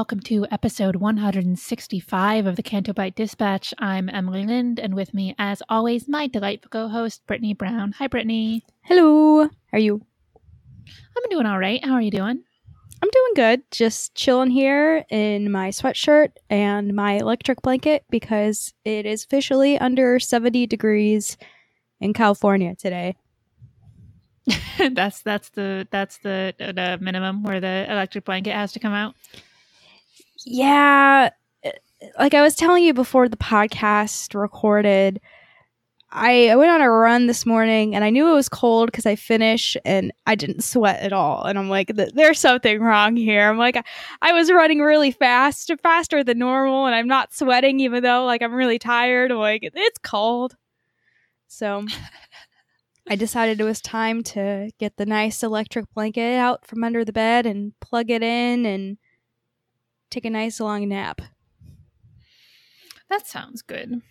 Welcome to episode 165 of the Canto Bight Dispatch. I'm Emily Lind, and with me, as always, my delightful co host, Brittany Brown. Hi, Brittany. Hello. How are you? I'm doing all right. How are you doing? I'm doing good. Just chilling here in my sweatshirt and my electric blanket because it is officially under 70 degrees in California today. that's that's the that's the the minimum where the electric blanket has to come out. Yeah, eh, like I was telling you before the podcast recorded, I, I went on a run this morning and I knew it was cold because I finished and I didn't sweat at all. And I'm like, there's something wrong here. I'm like, I was running really fast, faster than normal, and I'm not sweating even though like I'm really tired. I'm like, it's cold. So I decided it was time to get the nice electric blanket out from under the bed and plug it in and take a nice long nap. That sounds good.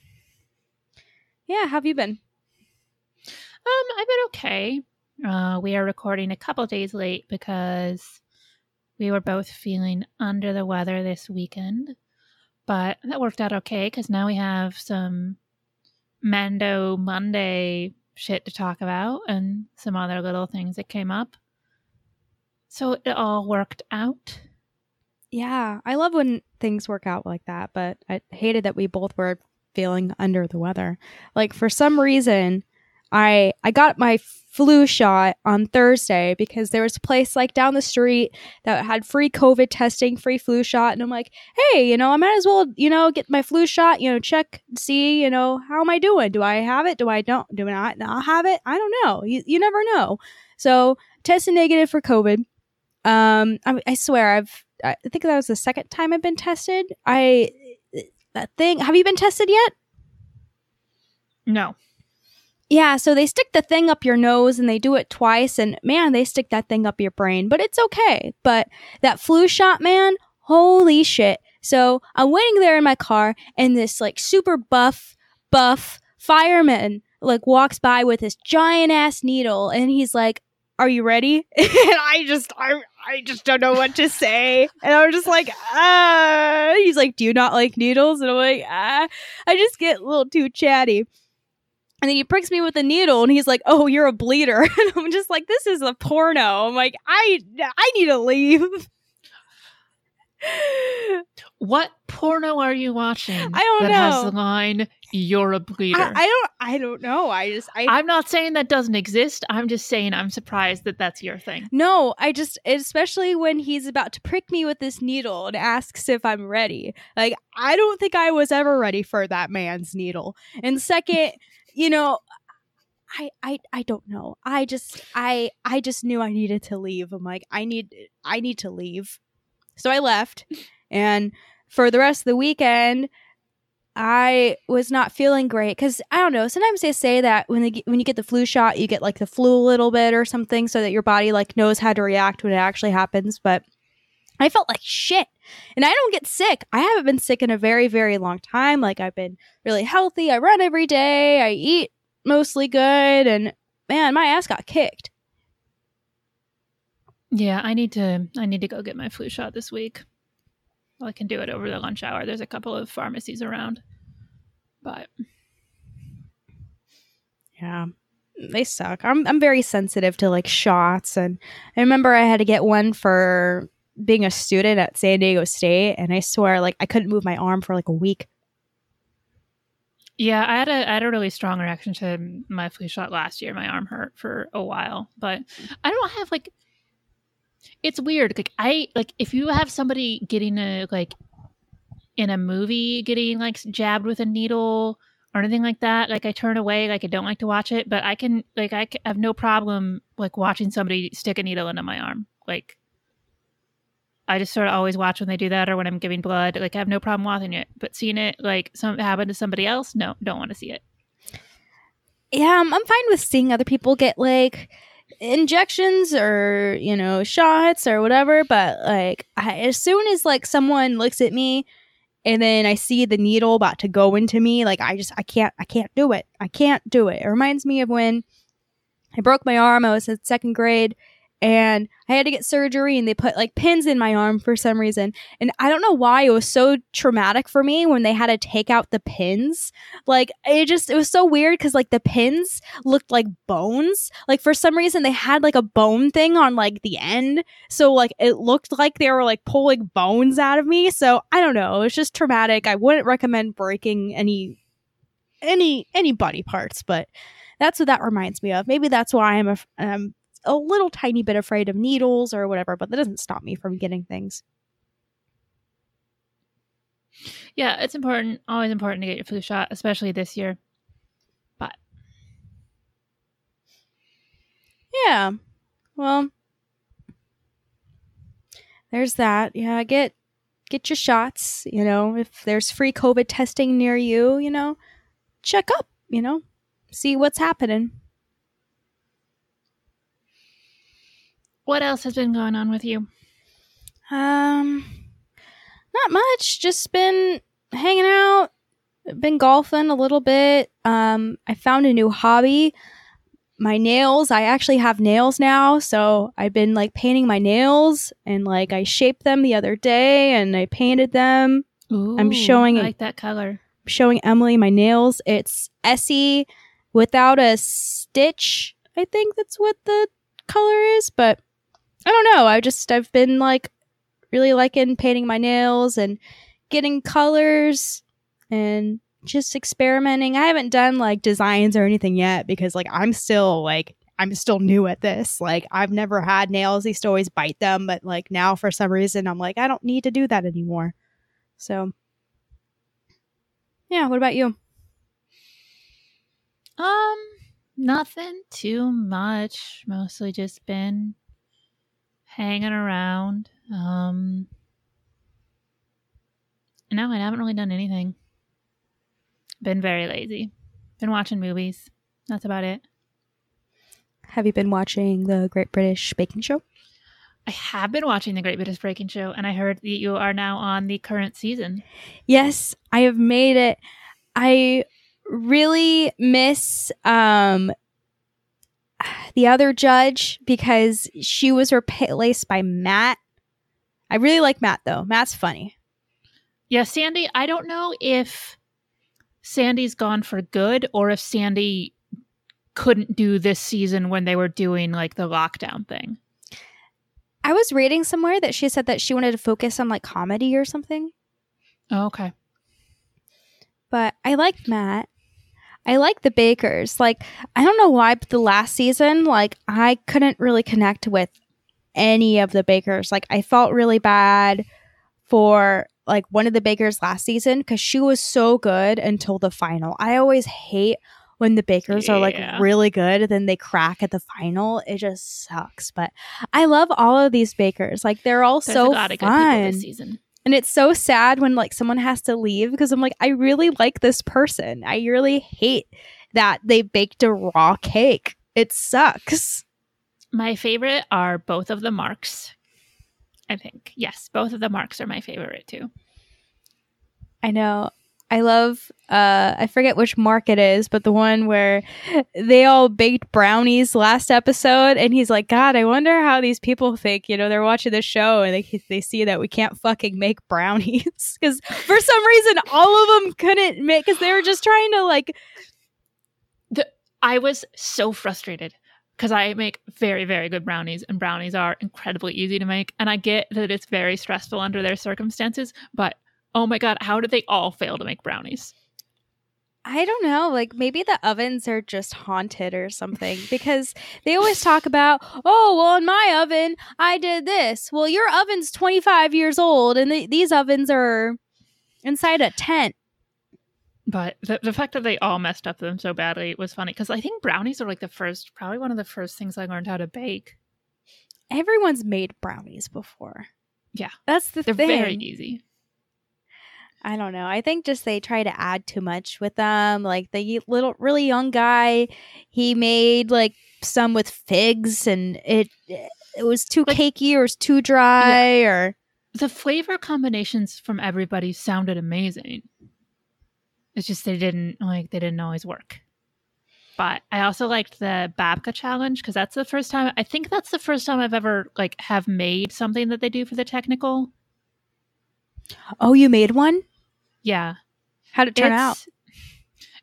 Yeah, how have you been? Um, I've been okay. Uh, we are recording a couple days late because we were both feeling under the weather this weekend, but that worked out okay because now we have some Mando Monday shit to talk about and some other little things that came up. So it all worked out. Yeah, I love when things work out like that, but I hated that we both were feeling under the weather. Like for some reason, I I got my flu shot on Thursday because there was a place like down the street that had free COVID testing, free flu shot, and I'm like, hey, you know, I might as well, you know, get my flu shot, you know, check, see, you know, how am I doing? Do I have it? Do I don't? Do I not, have it? I don't know. You you never know. So tested negative for COVID. Um, I, I swear I've I think that was the second time I've been tested. I that thing. Have you been tested yet? No. Yeah, so they stick the thing up your nose and they do it twice, and man, they stick that thing up your brain, but it's okay. But that flu shot, man, holy shit. So I'm waiting there in my car, and this like super buff, buff fireman like walks by with this giant ass needle, and he's like, Are you ready? and I just, I, I just don't know what to say. And I'm just like, ah. He's like, Do you not like needles? And I'm like, ah. I just get a little too chatty. And then he pricks me with a needle and he's like, Oh, you're a bleeder. And I'm just like, This is a porno. I'm like, I I need to leave. What porno are you watching? I don't know that know. has the line "You're a bleeder." I, I don't I don't know. I just I I'm not saying that doesn't exist. I'm just saying I'm surprised that that's your thing. No, I just especially when he's about to prick me with this needle and asks if I'm ready. Like I don't think I was ever ready for that man's needle. And second, you know, I I I don't know. I just I I just knew I needed to leave. I'm like I need I need to leave. So I left and for the rest of the weekend I was not feeling great because I don't know. Sometimes they say that when they, when you get the flu shot, you get like the flu a little bit or something, so that your body like knows how to react when it actually happens. But I felt like shit, and I don't get sick. I haven't been sick in a very very long time. Like I've been really healthy. I run every day. I eat mostly good, and man, my ass got kicked. Yeah, I need to. I need to go get my flu shot this week. Well, I can do it over the lunch hour. There's a couple of pharmacies around. But Yeah. They suck. I'm I'm very sensitive to like shots and I remember I had to get one for being a student at San Diego State and I swear like I couldn't move my arm for like a week. yeah, I had a I had a really strong reaction to my flu shot last year. My arm hurt for a while, but I don't have like it's weird. Like I like if you have somebody getting a like in a movie getting like jabbed with a needle or anything like that, like I turn away, like I don't like to watch it, but I can like i have no problem like watching somebody stick a needle into my arm. Like I just sort of always watch when they do that or when I'm giving blood. Like I have no problem watching it, but seeing it like some happen to somebody else, no, don't want to see it. Yeah, I'm, I'm fine with seeing other people get like injections or you know shots or whatever but like I, as soon as like someone looks at me and then i see the needle about to go into me like i just i can't i can't do it. I can't do it. It reminds me of when i broke my arm i was in second grade and i had to get surgery and they put like pins in my arm for some reason. And i don't know why it was so traumatic for me when they had to take out the pins. Like it just it was so weird because like the pins looked like bones. Like for some reason they had like a bone thing on like the end. So like it looked like they were like pulling bones out of me. So i don't know. It was just traumatic. I wouldn't recommend breaking any any any body parts but that's what that reminds me of. Maybe that's why i'm a, a little tiny bit afraid of needles or whatever but that doesn't stop me from getting things Yeah, it's important, always important to get your flu shot, especially this year. But Yeah. Well, there's that. Yeah, get get your shots, you know, if there's free COVID testing near you, you know, check up, you know, see what's happening. What else has been going on with you? Um not much, just been hanging out, been golfing a little bit. Um I found a new hobby. My nails, I actually have nails now, so I've been like painting my nails and like I shaped them the other day and I painted them. Ooh, I'm showing I like that color. showing Emily my nails. It's Essie without a stitch. I think that's what the color is, but I don't know. I just I've been like really liking painting my nails and getting colors and just experimenting. I haven't done like designs or anything yet because like I'm still like I'm still new at this. Like I've never had nails. I used to always bite them, but like now for some reason I'm like I don't need to do that anymore. So yeah, what about you? Um, nothing too much. Mostly just been hanging around. Um, no, I haven't really done anything. Been very lazy. Been watching movies. That's about it. Have you been watching the Great British Baking Show? I have been watching the Great British Baking Show, and I heard that you are now on the current season. Yes, I have made it. I really miss um the other judge because she was replaced by Matt. I really like Matt though. Matt's funny. Yeah, Sandi, I don't know if Sandi's gone for good or if Sandi couldn't do this season when they were doing like the lockdown thing. I was reading somewhere that she said that she wanted to focus on like comedy or something. Oh, okay. but I liked Matt. I like the Bakers. Like I don't know why, but the last season, like I couldn't really connect with any of the Bakers. Like I felt really bad for like one of the Bakers last season because she was so good until the final. I always hate when the Bakers are like really good and then they crack at the final. It just sucks. But I love all of these Bakers. Like they're all There's so a lot of good people fun. this season. And it's so sad when like someone has to leave because I'm like, I really like this person. I really hate that they baked a raw cake. It sucks. My favorite are both of the marks. I think. Yes, both of the marks are my favorite too. I know. I love uh I forget which mark it is, but the one where they all baked brownies last episode and he's like, "God, I wonder how these people think, you know, they're watching the show and they they see that we can't fucking make brownies cuz for some reason all of them couldn't make cuz they were just trying to like I was so frustrated because I make very, very good brownies, and brownies are incredibly easy to make. And I get that it's very stressful under their circumstances, but oh my god, how did they all fail to make brownies? I don't know, like maybe the ovens are just haunted or something because they always talk about, oh, well, in my oven, I did this. Well, your oven's 25 years old and th- these ovens are inside a tent. But the, the fact that they all messed up them so badly was funny because I think brownies are like the first, probably one of the first things I learned how to bake. Everyone's made brownies before. Yeah. That's the They're thing. very easy. I don't know. I think just they try to add too much with them. Like the little, really young guy, he made like some with figs, and it eh, it was too Like- cakey or it was too dry, or The flavor combinations from everybody sounded amazing. It's just they didn't like they didn't always work. But I also liked the Babka challenge because that's the first time I think that's the first time I've ever like have made something that they do for the technical. oh, you made one. Yeah. How'd it turn out?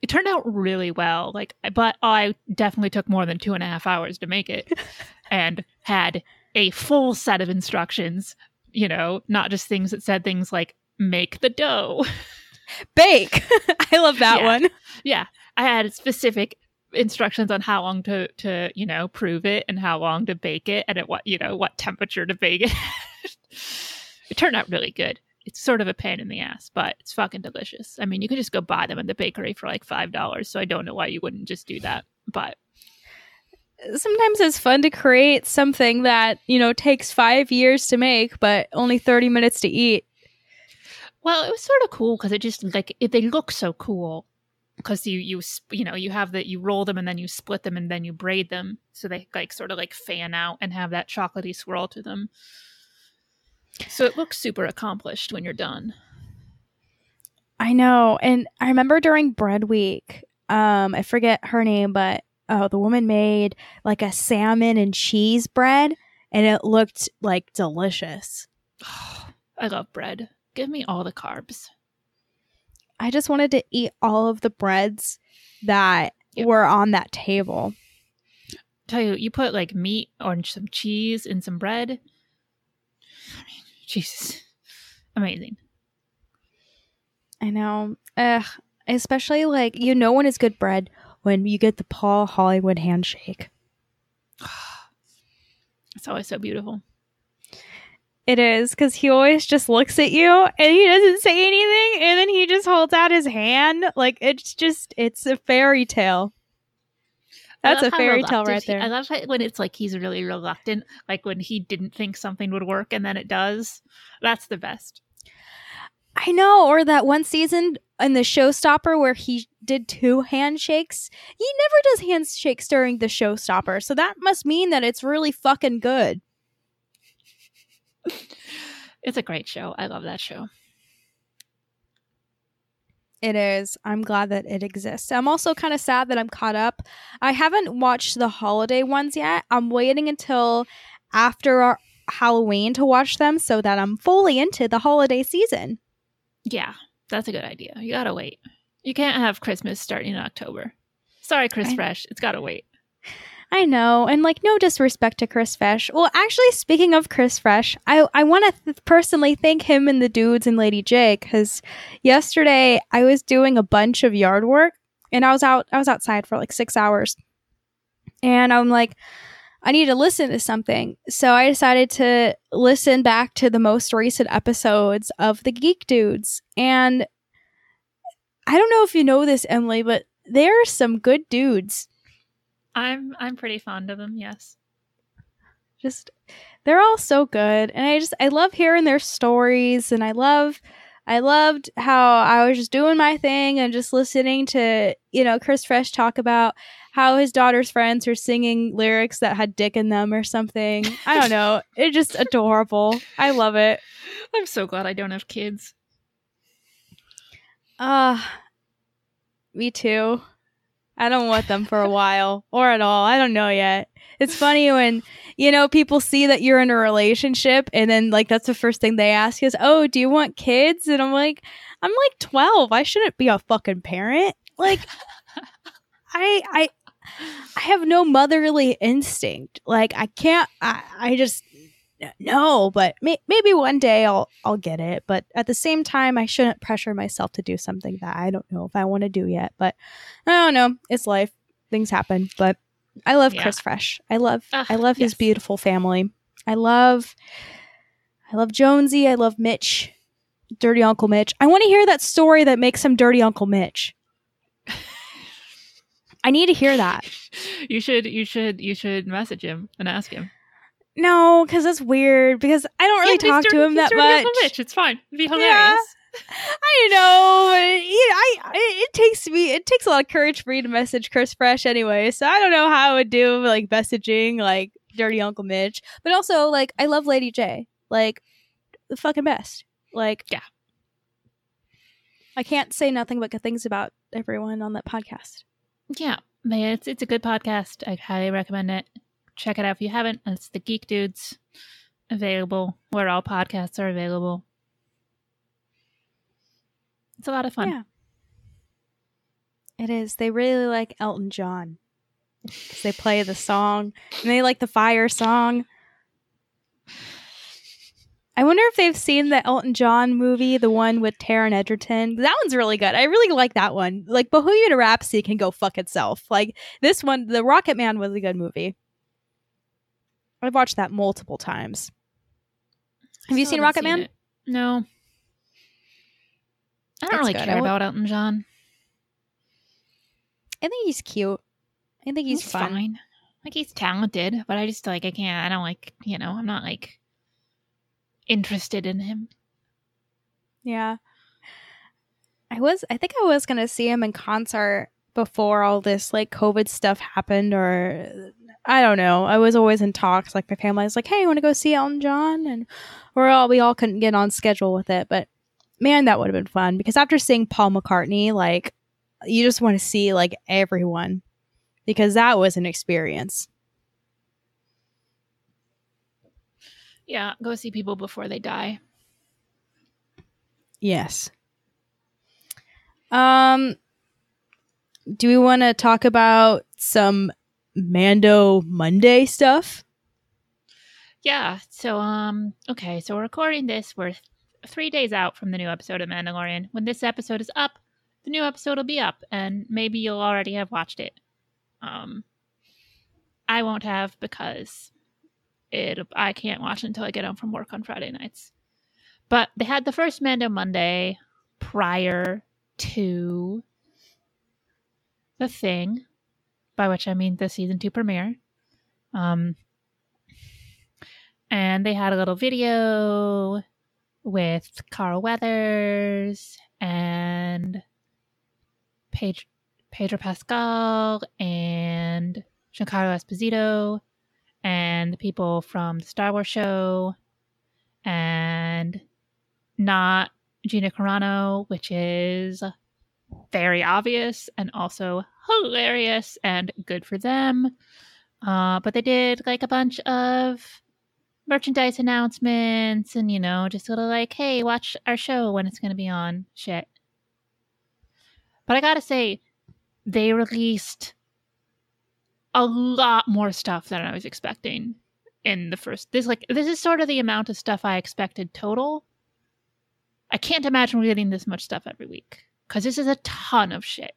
It turned out really well. Like, but I definitely took more than two and a half hours to make it, and had a full set of instructions. You know, not just things that said things like "make the dough." Bake. I love that Yeah. one. yeah, I had specific instructions on how long to to you know prove it and how long to bake it and at what you know what temperature to bake it. it turned out really good. It's sort of a pain in the ass, but it's fucking delicious. I mean, you can just go buy them at the bakery for like five dollars. So I don't know why you wouldn't just do that. But Sometimes it's fun to create something that you know takes five years to make, but only thirty minutes to eat. well, it was sort of cool because it just like it, they look so cool. Because you you you know you have that you roll them and then you split them and then you braid them so they like sort of like fan out and have that chocolatey swirl to them. So it looks super accomplished when you're done. I know. And I remember during bread week, um, I forget her name, but oh, the woman made like a salmon and cheese bread and it looked like delicious. I love bread. Give me all the carbs. I just wanted to eat all of the breads that Yep. were on that table. Tell you, you put like meat or some cheese in some bread. I mean, Jesus, amazing. I know. Ugh. Especially like you know when it's good bread when you get the Paul Hollywood handshake. It's always so beautiful. It is because he always just looks at you and he doesn't say anything, and then he just holds out his hand like it's just it's a fairy tale. That's a fairy tale right he- there. I love when it's like he's really reluctant, like when he didn't think something would work and then it does. That's the best. I know, or that one season in the Showstopper where he did two handshakes. He never does handshakes during the Showstopper, so that must mean that it's really fucking good. It's a great show. I love that show. It is. I'm glad that it exists. I'm also kind of sad that I'm caught up. I haven't watched the holiday ones yet. I'm waiting until after our Halloween to watch them so that I'm fully into the holiday season. Yeah, that's a good idea. You gotta wait. You can't have Christmas starting in October. Sorry, Chris I- Fresh. It's gotta wait. I know, and like no disrespect to Chris Fresh. Well, actually, speaking of Chris Fresh, I I want to th- personally thank him and the dudes and Lady J because yesterday I was doing a bunch of yard work and I was out I was outside for like six hours, and I'm like, I need to listen to something, so I decided to listen back to the most recent episodes of the Geek Dudes, and I don't know if you know this, Emily, but there are some good dudes. I'm I'm pretty fond of them. Yes. just they're all so good and i just i love hearing their stories and i love i loved how i was just doing my thing and just listening to you know chris fresh talk about how his daughter's friends were singing lyrics that had dick in them or something i don't know it's just adorable i love it I'm so glad I don't have kids. Uh me too. I don't want them for a while or at all. I don't know yet. It's funny when, you know, people see that you're in a relationship and then like that's the first thing they ask is, "Oh, do you want kids?" And I'm like, "I'm like 12. I shouldn't be a fucking parent." Like I I I have no motherly instinct. Like I can't I I just no, but may- maybe one day I'll I'll get it. But at the same time, I shouldn't pressure myself to do something that I don't know if I want to do yet. But I don't know. It's life. Things happen. But I love Yeah. Chris Fresh. I love Ah, I love his beautiful family. I love I love Jonesy. I love Mitch. Dirty Uncle Mitch. I want to hear that story that makes him Dirty Uncle Mitch. I need to hear that. You should you should you should message him and ask him. No, because that's weird. Because I don't really Yeah, talk to him that much. It's fine. It'd be Yeah. hilarious. I know. but, You know, I, I it takes me it takes a lot of courage for me to message Chris Fresh anyway. So I don't know how I would do like messaging like Dirty Uncle Mitch, but also like I love Lady J, like the fucking best. Like Yeah. I can't say nothing but good things about everyone on that podcast. Yeah, man, it's it's a good podcast. I highly recommend it. Check it out if you haven't. It's the Geek Dudes available where all podcasts are available. It's a lot of fun. Yeah. It is. They really like Elton John. they play the song and they like the fire song. I wonder if they've seen the Elton John movie, the one with Taron Egerton. That one's really good. I really like that one. Like Bohemian Rhapsody can go fuck itself. Like this one, The Rocketman was a good movie. I've watched that multiple times. Have you seen Rocketman? it. No. I don't It's really good. Care about Elton John. I think he's cute. I think he's, fun. fine. Like he's talented, but I just like I can't. I don't like you know. I'm not like interested in him. Yeah. I was I think I was going to see him in concert before all this like COVID stuff happened or I don't know. I was always in talks like my family was like, "Hey, you want to go see Elton John?" and we're all we all couldn't get on schedule with it, but man, that would have been fun because after seeing Paul McCartney, like you just want to see like everyone because that was an experience. Yeah, go see people before they die. Yes. Um do we want to talk about some Mando Monday stuff? Yeah. So um. Okay. So we're recording this. We're th- three days out from the new episode of Mandalorian. When this episode is up, the new episode will be up, and maybe you'll already have watched it. Um. I won't have because it. I can't watch until I get home from work on Friday nights. But they had the first Mando Monday prior to the thing, by which I mean the season two premiere. Um, and they had a little video with Carl Weathers and Pedro, Pedro Pascal and Giancarlo Esposito and the people from the Star Wars show and not Gina Carano, which is very obvious and also hilarious and good for them. Uh, but they did like a bunch of merchandise announcements and, you know, just sort of like, hey, watch our show when it's going to be on shit. But I gotta say, they released a lot more stuff than I was expecting in the first. This like this is sort of the amount of stuff I expected total. I can't imagine we're getting this much stuff every week because this is a ton of shit.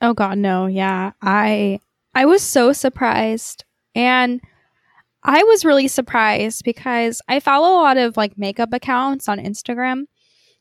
Oh god, no. Yeah. I I was so surprised. And I was really surprised because I follow a lot of like makeup accounts on Instagram.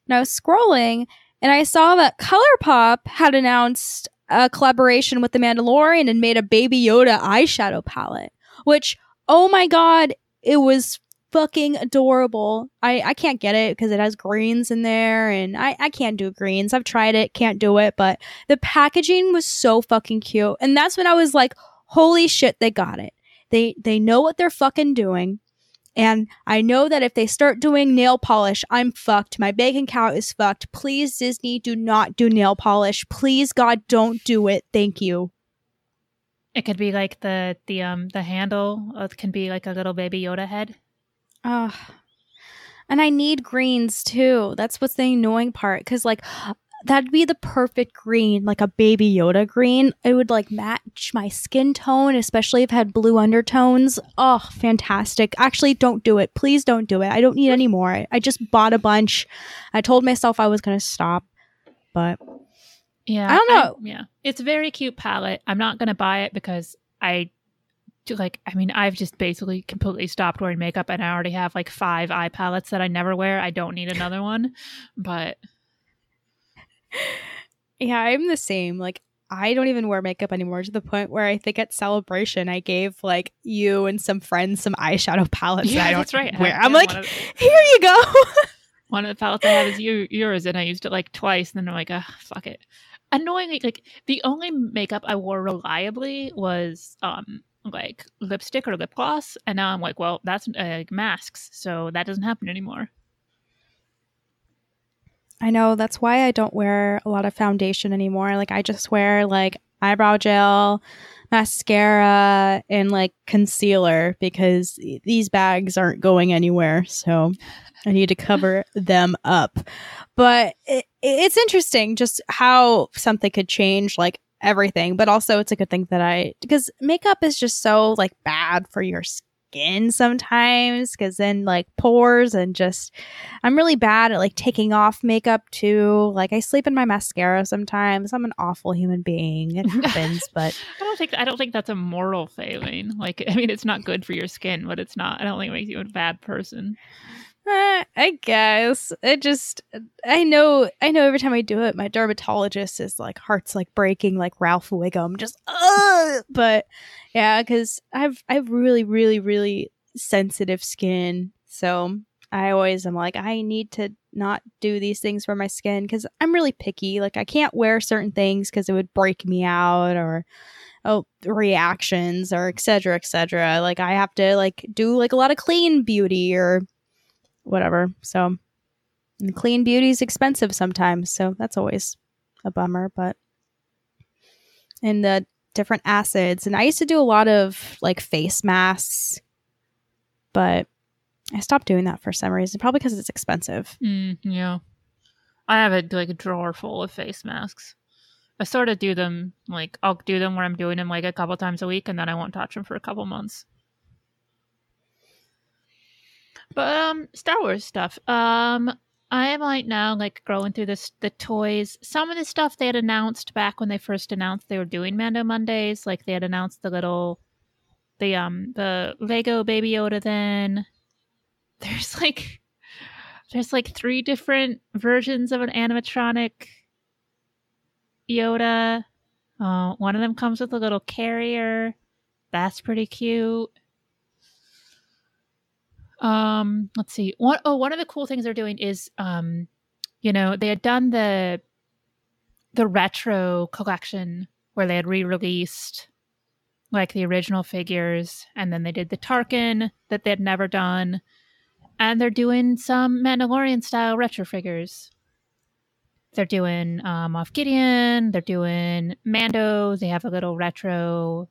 And I was scrolling and I saw that ColourPop had announced a collaboration with The Mandalorian and made a Baby Yoda eyeshadow palette, which, oh my god, it was fucking adorable. I, I can't get it because it has greens in there and I, I can't do greens. I've tried it, can't do it, but the packaging was so fucking cute. And that's when I was like, holy shit, they got it. They they know what they're fucking doing. And I know that if they start doing nail polish, I'm fucked. My bank account is fucked. Please, Disney, do not do nail polish. Please, God, don't do it. Thank you. It could be like the the um the handle. It can be like a little baby Yoda head. Ugh. And I need greens too. That's what's the annoying part. Because, like, that'd be the perfect green, like a baby Yoda green. It would like match my skin tone, especially if it had blue undertones. Oh, fantastic. Actually, don't do it. Please don't do it. I don't need any more. I just bought a bunch. I told myself I was going to stop, but Yeah, I don't know. yeah, it's a very cute palette. I'm not gonna buy it because I like. I mean, I've just basically completely stopped wearing makeup, and I already have like five eye palettes that I never wear. I don't need another one, but yeah, I'm the same. Like, I don't even wear makeup anymore to the point where I think at celebration I gave like you and some friends some eyeshadow palettes that yeah, I don't that's right. I wear. have- I'm yeah, like, of, here you go. one of the palettes I have is you, yours, and I used it like twice, and then I'm like, ah, fuck it. Annoyingly, like the only makeup I wore reliably was um like lipstick or lip gloss, and now I'm like, well, that's uh, masks, so that doesn't happen anymore. I know that's why I don't wear a lot of foundation anymore. Like I just wear like eyebrow gel, mascara, and like concealer because these bags aren't going anywhere. So I need to cover them up. But it, it's interesting just how something could change like everything, but also it's a good thing that I because makeup is just so like bad for your skin sometimes because then like pores and just I'm really bad at like taking off makeup too. Like I sleep in my mascara sometimes. I'm an awful human being. It happens, but I don't think I don't think that's a moral failing. Like, I mean, it's not good for your skin, but it's not. I don't think it makes you a bad person. Eh, I guess it just I know I know every time I do it, my dermatologist is like heart's like breaking like Ralph Wiggum, just uh but yeah, because I've I've really really really sensitive skin, so I always am like I need to not do these things for my skin because I'm really picky. Like I can't wear certain things because it would break me out or oh reactions or etc etc. Like I have to like do like a lot of clean beauty or whatever. So clean beauty is expensive sometimes, so that's always a bummer. But and the different acids, and I used to do a lot of like face masks, but I stopped doing that for some reason. Probably because it's expensive. Mm, yeah, I have a like a drawer full of face masks. I sort of do them like I'll do them where I'm doing them like a couple times a week, and then I won't touch them for a couple months. But um, Star Wars stuff. Um, I am right now like growing through this the toys. Some of the stuff they had announced back when they first announced they were doing Mando Mondays, like they had announced the little, the um the Lego Baby Yoda. Then there's like, there's like three different versions of an animatronic Yoda. Uh, one of them comes with a little carrier. That's pretty cute. Um, let's see. Oh, one of the cool things they're doing is um, you know, they had done the the retro collection where they had re-released like the original figures and then they did the Tarkin that they had never done. And they're doing some Mandalorian style retro figures. They're doing um, Moff Gideon. They're doing Mando. They have a little retro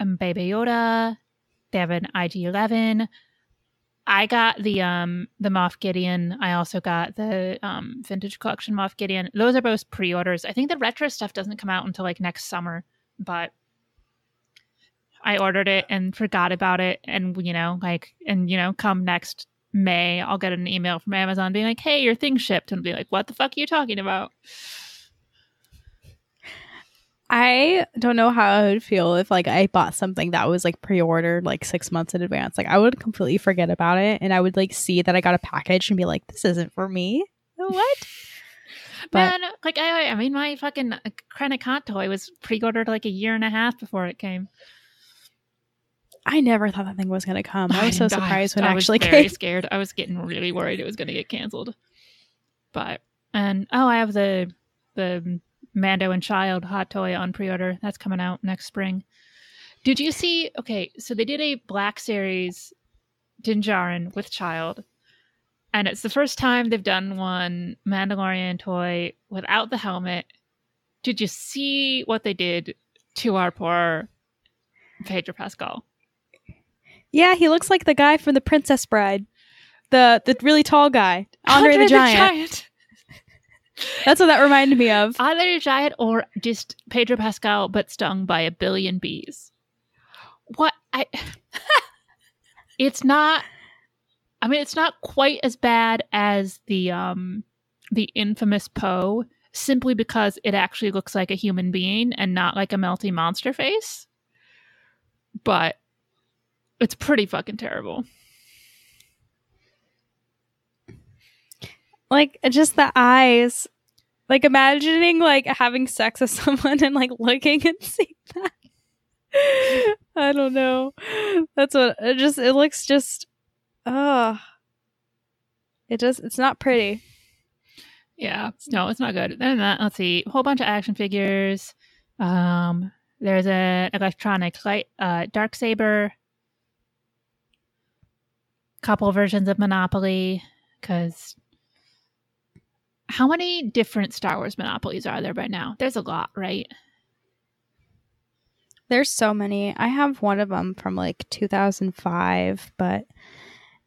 um, Baby Yoda. They have an IG-11. I got the um the Moff Gideon. I also got the um vintage collection Moff Gideon. Those are both pre-orders. I think the retro stuff doesn't come out until like next summer, but I ordered it and forgot about it and you know, like and you know, come next May, I'll get an email from Amazon being like, "Hey, your thing shipped." And be like, "What the fuck are you talking about?" I don't know how I would feel if like I bought something that was like pre-ordered like six months in advance. Like I would completely forget about it, and I would like see that I got a package and be like, "This isn't for me." What? But- Man, like I, I mean, my fucking uh, Krennic hot toy was pre-ordered like a year and a half before it came. I never thought that thing was gonna come. I was so I- surprised when I it actually was very came. scared. I was getting really worried it was going to get canceled. But and oh, I have the the Mando and Child hot toy on pre-order. That's coming out next spring. Did you see? Okay, so they did a Black Series Din Djarin with child. And it's the first time they've done one Mandalorian toy without the helmet. Did you see what they did to our poor Pedro Pascal? Yeah, he looks like the guy from The Princess Bride. The the really tall guy. Andre, the, Giant. That's what that reminded me of. Either a Giant or just Pedro Pascal but stung by a billion bees. What I It's not I mean it's not quite as bad as the um the infamous Poe simply because it actually looks like a human being and not like a melty monster face. But it's pretty fucking terrible. Like just the eyes. Like imagining like having sex with someone and like looking and seeing that. I don't know. That's what it just it looks just uh it does it's not pretty. Yeah, no, it's not good. Then that, let's see, a whole bunch of action figures. Um, there's an electronic light, uh, dark saber. Couple versions of Monopoly, because how many different Star Wars Monopolies are there by now? There's a lot, right? There's so many. I have one of them from like 2005, but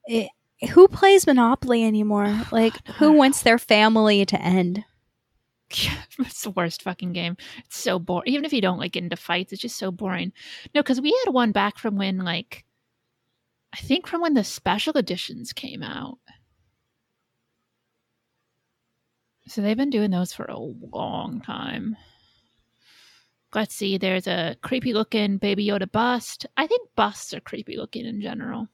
it, who plays Monopoly anymore? Like, who wants their family to end? it's the worst fucking game. It's so boring. Even if you don't like get into fights, it's just so boring. No, because we had one back from when, like, I think from when the special editions came out. So they've been doing those for a long time. Let's see, there's a creepy looking Baby Yoda bust. I think busts are creepy looking in general.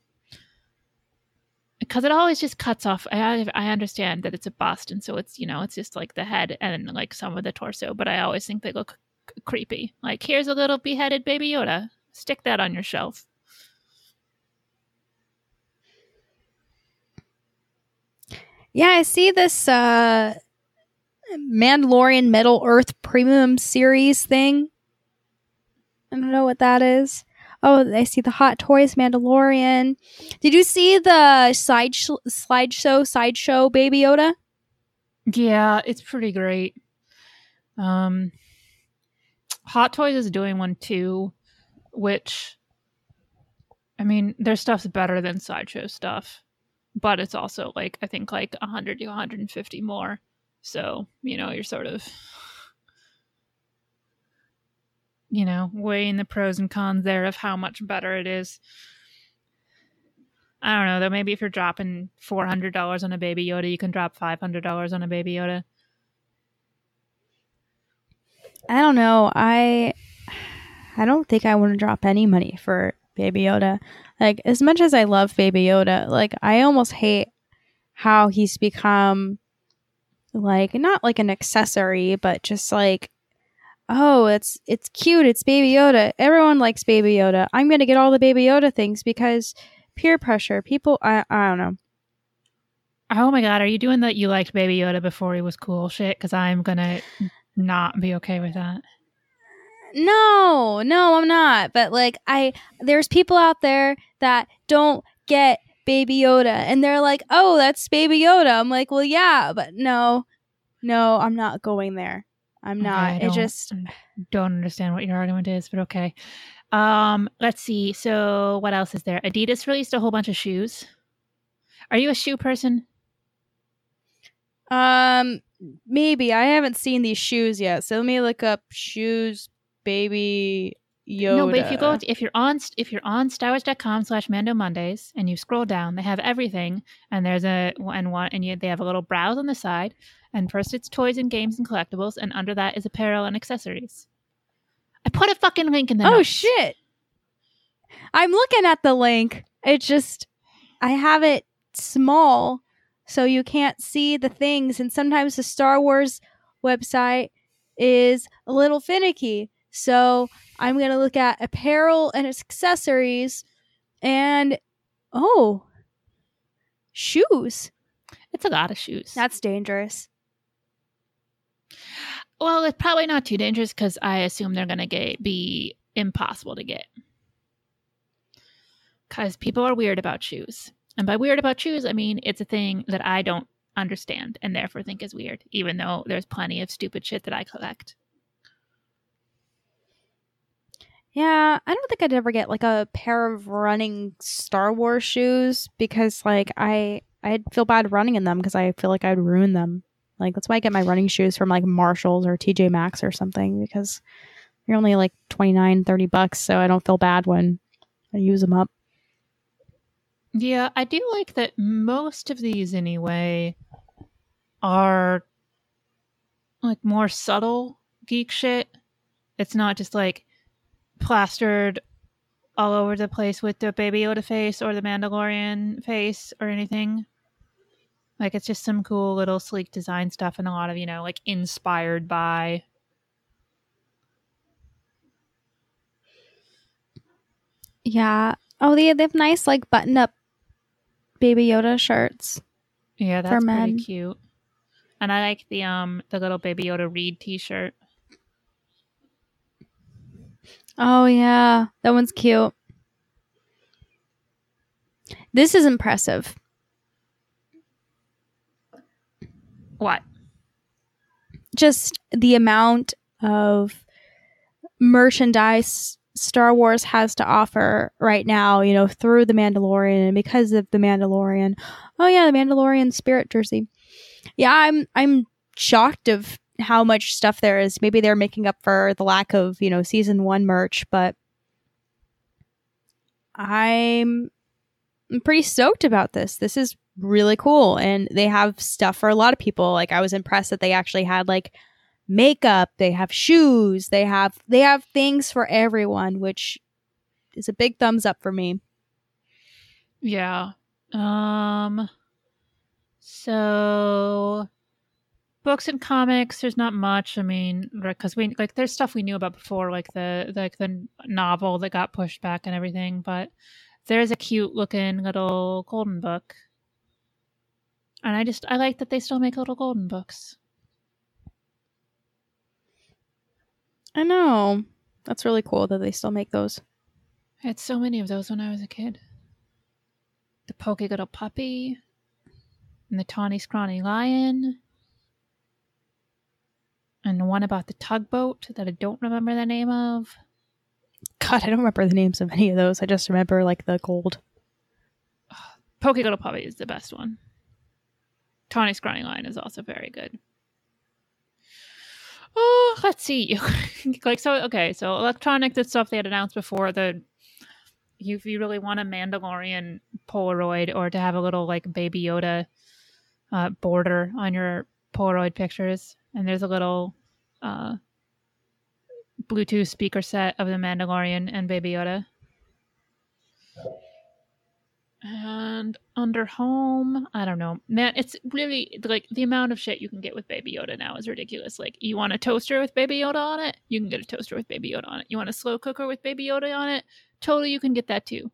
Because it always just cuts off. I, I understand that it's a bust, and so it's, you know, it's just like the head and like some of the torso, but I always think they look c- creepy. Like, here's a little beheaded Baby Yoda. Stick that on your shelf. Yeah, I see this uh Mandalorian Middle Earth Premium Series thing. I don't know what that is. Oh, I see the Hot Toys Mandalorian. Did you see the side sh- slideshow sideshow Baby Yoda? Yeah, it's pretty great. Um, Hot Toys is doing one too, which, I mean, their stuff's better than sideshow stuff, but it's also like I think like 100 to 150 more. So, you know, you're sort of, you know, weighing the pros and cons there of how much better it is. I don't know, though. Maybe if you're dropping $400 on a baby Yoda, you can drop $500 on a baby Yoda. I don't know. I I don't think I want to drop any money for Baby Yoda. Like as much as I love Baby Yoda, like I almost hate how he's become like not like an accessory, but just like oh, it's it's cute, it's Baby Yoda. Everyone likes Baby Yoda. I'm gonna get all the Baby Yoda things because peer pressure. People, I I don't know. Oh my god, are you doing that you liked Baby Yoda before he was cool shit? Because I'm gonna not be okay with that. No, no, I'm not. But like I there's people out there that don't get Baby Yoda and they're like, "Oh, that's Baby Yoda." I'm like, "Well, yeah, but no. No, I'm not going there. I'm not. Okay, I it just don't understand what your argument is, but okay. Um, let's see. So, what else is there? Adidas released a whole bunch of shoes. Are you a shoe person? um maybe I haven't seen these shoes yet. So let me look up shoes Baby Yoda. No, but if you go, if you're on, if you're on StarWars.com slash Mando Mondays and you scroll down, they have everything, and there's a and one and you, they have a little browse on the side, and first it's toys and games and collectibles, and under that is apparel and accessories. I put a fucking link in the. Oh notes. shit. I'm looking at the link. It just I have it small so you can't see the things and sometimes the Star Wars website is a little finicky. So I'm going to look at apparel and accessories and oh, shoes. It's a lot of shoes. That's dangerous. well, it's probably not too dangerous because I assume they're gonna get be impossible to get. because people are weird about shoes. And by weird about shoes, I mean it's a thing that I don't understand and therefore think is weird, even though there's plenty of stupid shit that I collect. Yeah, I don't think I'd ever get like a pair of running Star Wars shoes because like I I'd feel bad running in them because I feel like I'd ruin them. Like that's why I get my running shoes from like Marshalls or TJ Maxx or something because you're only like 29 30 bucks so I don't feel bad when I use them up. Yeah, I do like that most of these anyway are like more subtle geek shit. It's not just like plastered all over the place with the Baby Yoda face or the Mandalorian face or anything. Like it's just some cool little sleek design stuff and a lot of, you know, like inspired by. Yeah. Oh, they they have nice like button up Baby Yoda shirts. Yeah, that's pretty cute. And I like the um the little Baby Yoda Reed t-shirt. Oh yeah, that one's cute. This is impressive. What? Just the amount of merchandise Star Wars has to offer right now, you know, through The Mandalorian and because of The Mandalorian. Oh yeah, The Mandalorian spirit jersey. Yeah, I'm I'm shocked of how much stuff there is. Maybe they're making up for the lack of, you know, season 1 merch, but I'm I'm pretty stoked about this. This is really cool and they have stuff for a lot of people. Like I was impressed that they actually had like makeup, they have shoes, they have they have things for everyone, which is a big thumbs up for me. Yeah. Um so books and comics there's not much i mean because we like there's stuff we knew about before like the like the novel that got pushed back and everything but there's a cute looking little golden book and i just i like that they still make little golden books I know. That's really cool that they still make those. i had so many of those when i was a kid the pokey little puppy and the tawny scrawny lion and one about the tugboat that i don't remember the name of God, I don't remember the names of any of those. I just remember like the gold. Pokey Little Puppy is the best one. Tawny Scrawny Lion is also very good. Oh, let's see. like so, okay. So electronic, the stuff they had announced before. The if you really want a Mandalorian Polaroid or to have a little like Baby Yoda uh, border on your Polaroid pictures, and there's a little uh, Bluetooth speaker set of the Mandalorian and Baby Yoda. And under home, I don't know. Man, it's really like the amount of shit you can get with Baby Yoda now is ridiculous. Like, you want a toaster with Baby Yoda on it? You can get a toaster with Baby Yoda on it. You want a slow cooker with Baby Yoda on it? Totally, you can get that too.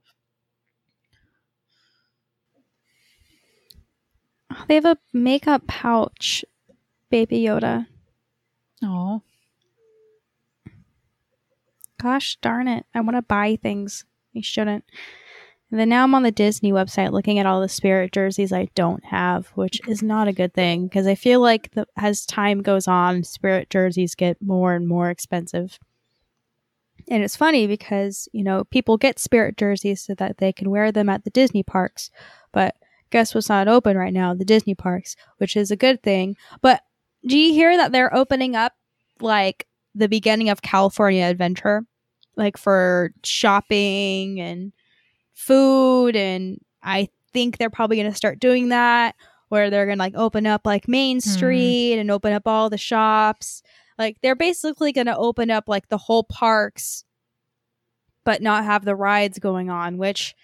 They have a makeup pouch, Baby Yoda. Oh, Gosh darn it. I want to buy things. I shouldn't. And then now I'm on the Disney website looking at all the spirit jerseys I don't have, which is not a good thing because I feel like the, as time goes on, spirit jerseys get more and more expensive. And it's funny because, you know, people get spirit jerseys so that they can wear them at the Disney parks. But guess what's not open right now? The Disney parks, which is a good thing. But do you hear that they're opening up like the beginning of California Adventure? Like for shopping and food and I think they're probably going to start doing that where they're going to like open up like Main hmm. Street and open up all the shops. Like they're basically going to open up like the whole parks but not have the rides going on, which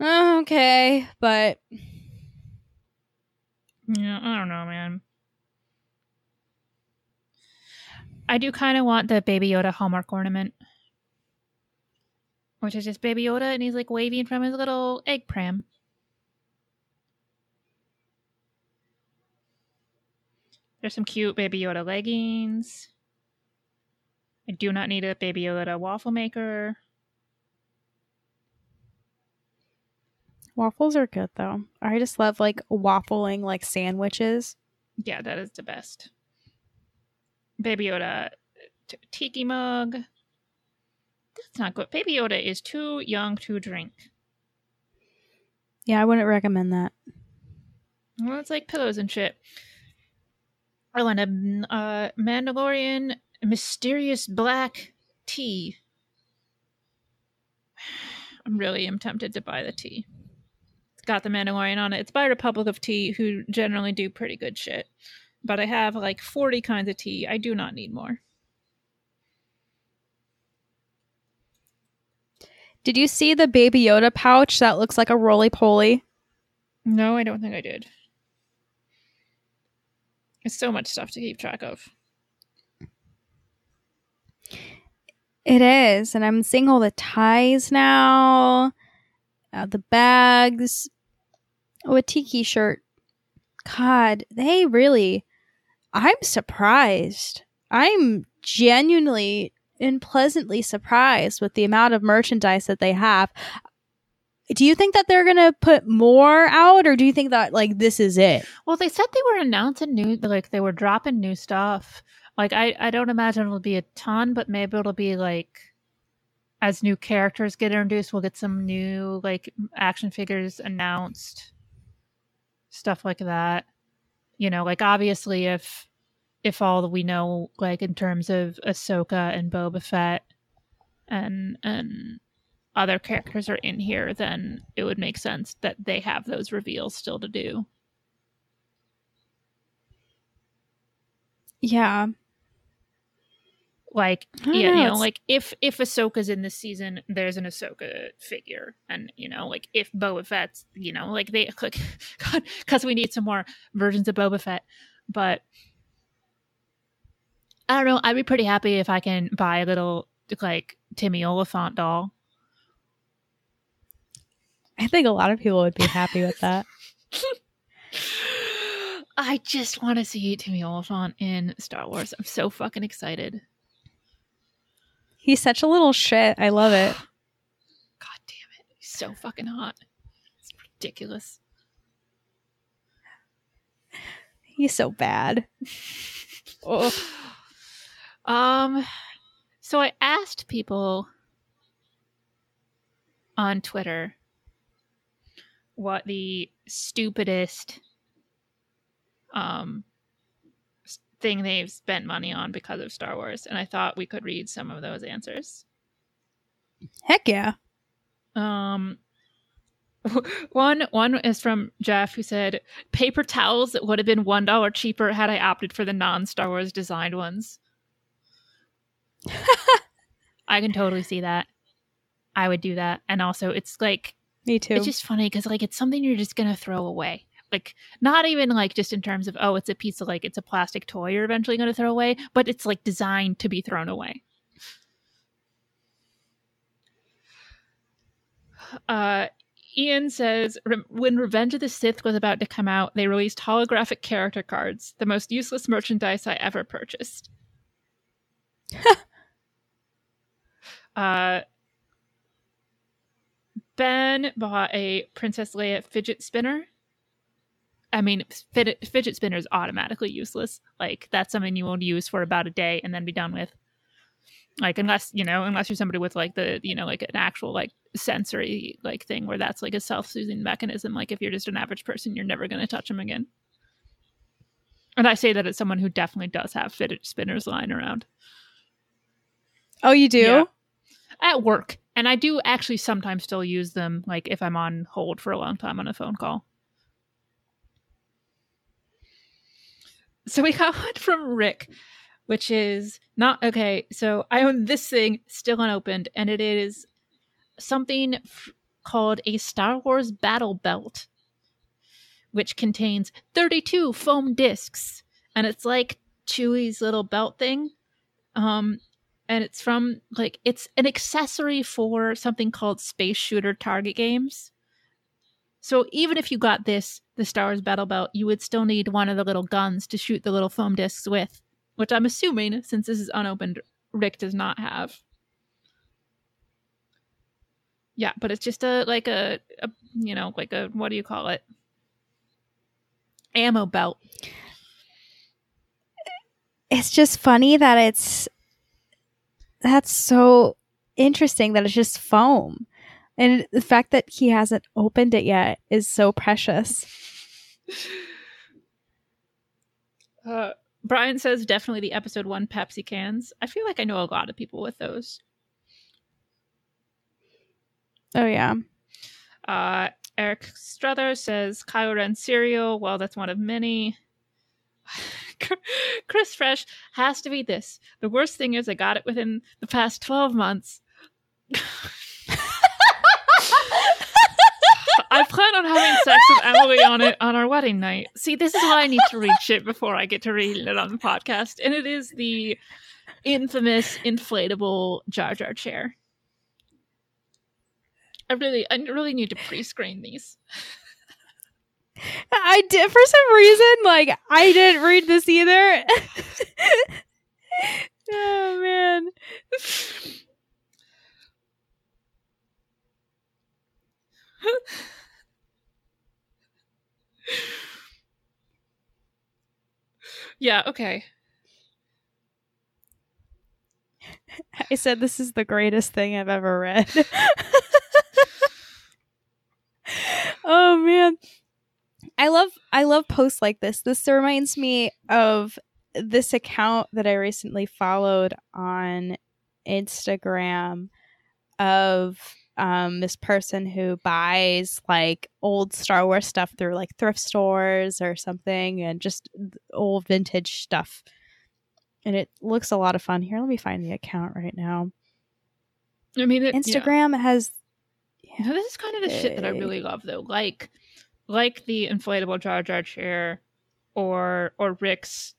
okay, but yeah, I don't know, man. I do kind of want the Baby Yoda Hallmark ornament, which is just Baby Yoda, and he's like waving from his little egg pram. There's some cute Baby Yoda leggings. I do not need a Baby Yoda waffle maker. Waffles are good though. I just love like waffling like sandwiches. Yeah, that is the best. Baby Yoda t- tiki mug. That's not good. Baby Yoda is too young to drink. Yeah, I wouldn't recommend that. Well, it's like pillows and shit. I want a uh, Mandalorian mysterious black tea. I'm really am tempted to buy the tea. It's got the Mandalorian on it. It's by Republic of Tea, who generally do pretty good shit. But I have like 40 kinds of tea. I do not need more. Did you see the Baby Yoda pouch that looks like a roly poly? No, I don't think I did. It's so much stuff to keep track of. It is, and I'm seeing all the ties now, uh, the bags. Oh, a tiki shirt. God, they really. I'm surprised. I'm genuinely and pleasantly surprised with the amount of merchandise that they have. Do you think that they're gonna put more out, or do you think that like this is it? Well, they said they were announcing new, like they were dropping new stuff. Like I, I don't imagine it'll be a ton, but maybe it'll be like as new characters get introduced, we'll get some new like action figures announced, stuff like that. You know, like obviously if if all that we know, like in terms of Ahsoka and Boba Fett and and other characters are in here, then it would make sense that they have those reveals still to do. Yeah, like yeah, know, you know, like if if Ahsoka's in this season, there's an Ahsoka figure, and you know, like if Boba Fett's, you know, like they like, God, because we need some more versions of Boba Fett, but I don't know. I'd be pretty happy if I can buy a little like Timmy Olyphant doll. I think a lot of people would be happy with that. I just want to see Timmy Olyphant in Star Wars. I'm so fucking excited. He's such a little shit. I love it. God damn it. He's so fucking hot. It's ridiculous. He's so bad. Oh. Um so I asked people on Twitter what the stupidest um thing they've spent money on because of Star Wars and I thought we could read some of those answers. Heck yeah. Um, one one is from Jeff who said paper towels that would have been one dollar cheaper had I opted for the non Star Wars designed ones. I can totally see that. I would do that, and also it's like Me too. it's just funny because like it's something you're just gonna throw away. Like not even like just in terms of oh it's a piece of like it's a plastic toy you're eventually gonna throw away, but it's like designed to be thrown away. Uh, Ian says "Re- when Revenge of the Sith was about to come out, they released holographic character cards, the most useless merchandise I ever purchased. uh, Ben bought a Princess Leia fidget spinner. I mean, fidget, fidget spinner is automatically useless. Like that's something you won't use for about a day and then be done with. Like unless you know, unless you're somebody with like the you know like an actual like sensory like thing where that's like a self-soothing mechanism. Like if you're just an average person, you're never going to touch them again. And I say that as someone who definitely does have fidget spinners lying around oh, you do? Yeah. at work, and I do actually sometimes still use them, like if I'm on hold for a long time on a phone call. So we got one from Rick, which is not okay. So I own this thing still unopened, and it is something f- called a Star Wars Battle Belt, which contains 32 foam discs, and it's like Chewie's little belt thing. Um, and it's from like it's an accessory for something called Space Shooter Target Games. So even if you got this, the Star Wars Battle Belt, you would still need one of the little guns to shoot the little foam discs with, which I'm assuming, since this is unopened, Rick does not have. Yeah, but it's just a like a, a you know, like a what do you call it? Ammo belt. It's just funny that it's that's so interesting that it's just foam. And the fact that he hasn't opened it yet is so precious. Uh, Brian says definitely the episode one Pepsi cans. I feel like I know a lot of people with those. Oh yeah. Uh, Eric Struther says Kylo Ren cereal. Well, that's one of many. Chris Fresh has to be this. The worst thing is I got it within the past 12 months. I plan on having sex with Emily on it on our wedding night. See, this is why I need to read shit before I get to read it on the podcast. And it is the infamous inflatable Jar Jar chair. I really I really need to pre-screen these. I did for some reason, like I didn't read this either. oh man. yeah, okay. I said this is the greatest thing I've ever read. oh man. I love I love posts like this. This reminds me of this account that I recently followed on Instagram of um, this person who buys like old Star Wars stuff through like thrift stores or something and just old vintage stuff. And it looks a lot of fun. Here, let me find the account right now. I mean, it, Instagram yeah. has. Yeah. this is kind of the shit that I really love, though. Like, like the inflatable Jar Jar chair, or or Rick's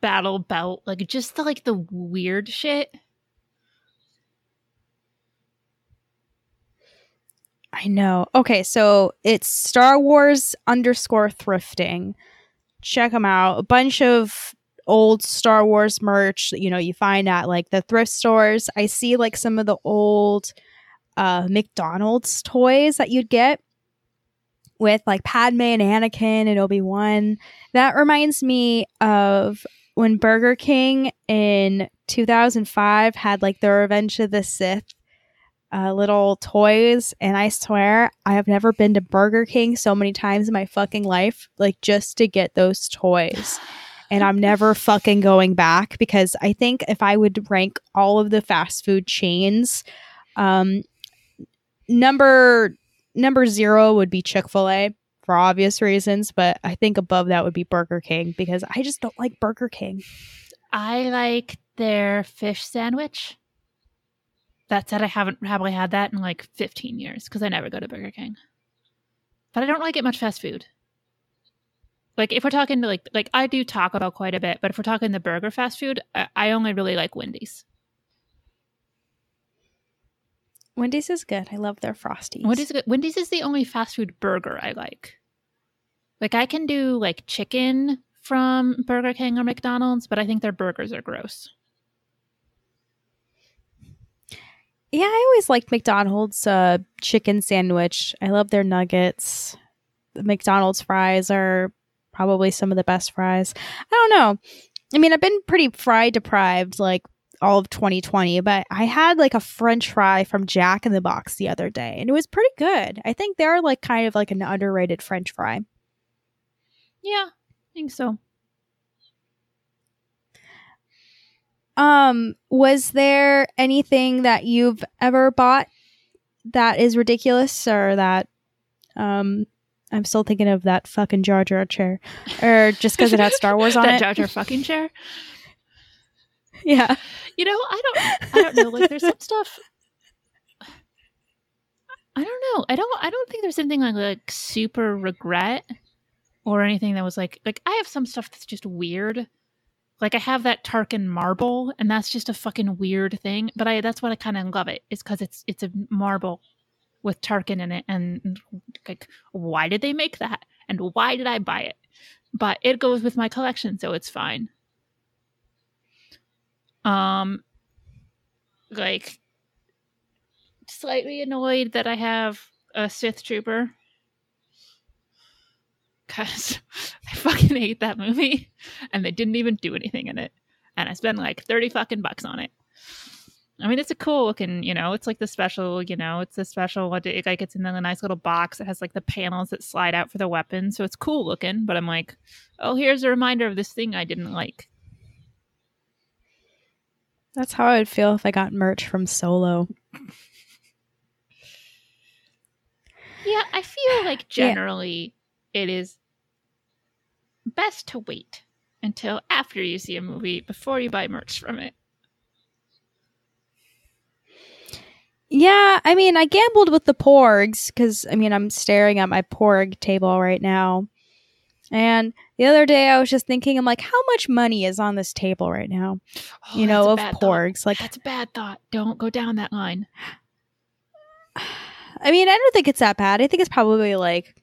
battle belt. Like, just the like the weird shit. I know. Okay, so it's Star Wars underscore thrifting. Check them out. A bunch of old Star Wars merch, you know, you find at like the thrift stores. I see like some of the old uh McDonald's toys that you'd get with like Padme and Anakin and Obi-Wan. That reminds me of when Burger King in 2005 had like the Revenge of the Sith uh, little toys. And I swear, I have never been to Burger King so many times in my fucking life, like just to get those toys. And I'm never fucking going back because I think if I would rank all of the fast food chains, um, number number zero would be Chick Fil A for obvious reasons, but I think above that would be Burger King because I just don't like Burger King. I like their fish sandwich. That said, I haven't probably had that in like 15 years because I never go to Burger King. But I don't really get much fast food. Like if we're talking to like like I do Taco Bell quite a bit, but if we're talking the burger fast food, I, I only really like Wendy's. Wendy's is good. I love their frosties. Wendy's good. Wendy's is the only fast food burger I like. Like I can do like chicken from Burger King or McDonald's, but I think their burgers are gross. Yeah, I always liked McDonald's uh, chicken sandwich. I love their nuggets. The McDonald's fries are probably some of the best fries. I don't know. I mean, I've been pretty fry deprived like all of 2020, but I had like a french fry from Jack in the Box the other day and it was pretty good. I think they're like kind of like an underrated french fry. Yeah, I think so. Um, was there anything that you've ever bought that is ridiculous or that um I'm still thinking of that fucking Jar Jar chair, or just because it had Star Wars on that it. Jar Jar fucking chair. Yeah, you know, I don't, I don't know. Like, there's some stuff. I don't know. I don't. I don't think there's anything like like super regret or anything that was like like I have some stuff that's just weird. Like I have that Tarkin marble, and that's just a fucking weird thing. But I that's what I kind of love it is because it's it's a marble with Tarkin in it, and like why did they make that, and why did I buy it? But it goes with my collection, so it's fine. Um, like slightly annoyed that I have a Sith Trooper because I fucking hate that movie, and they didn't even do anything in it, and I spent like thirty fucking bucks on it. I mean, it's a cool looking, you know, it's like the special, you know, it's a special, what it, like it's in a nice little box. It has like the panels that slide out for the weapon. So it's cool looking, but I'm like, oh, here's a reminder of this thing I didn't like. That's how I would feel if I got merch from Solo. Yeah, I feel like generally. It is best to wait until after you see a movie before you buy merch from it. Yeah, I mean, I gambled with the porgs because I mean, I'm staring at my porg table right now. And the other day I was just thinking, I'm like, how much money is on this table right now? Oh, you know, of porgs. Thought. Like that's a bad thought. Don't go down that line. I mean, I don't think it's that bad. I think it's probably like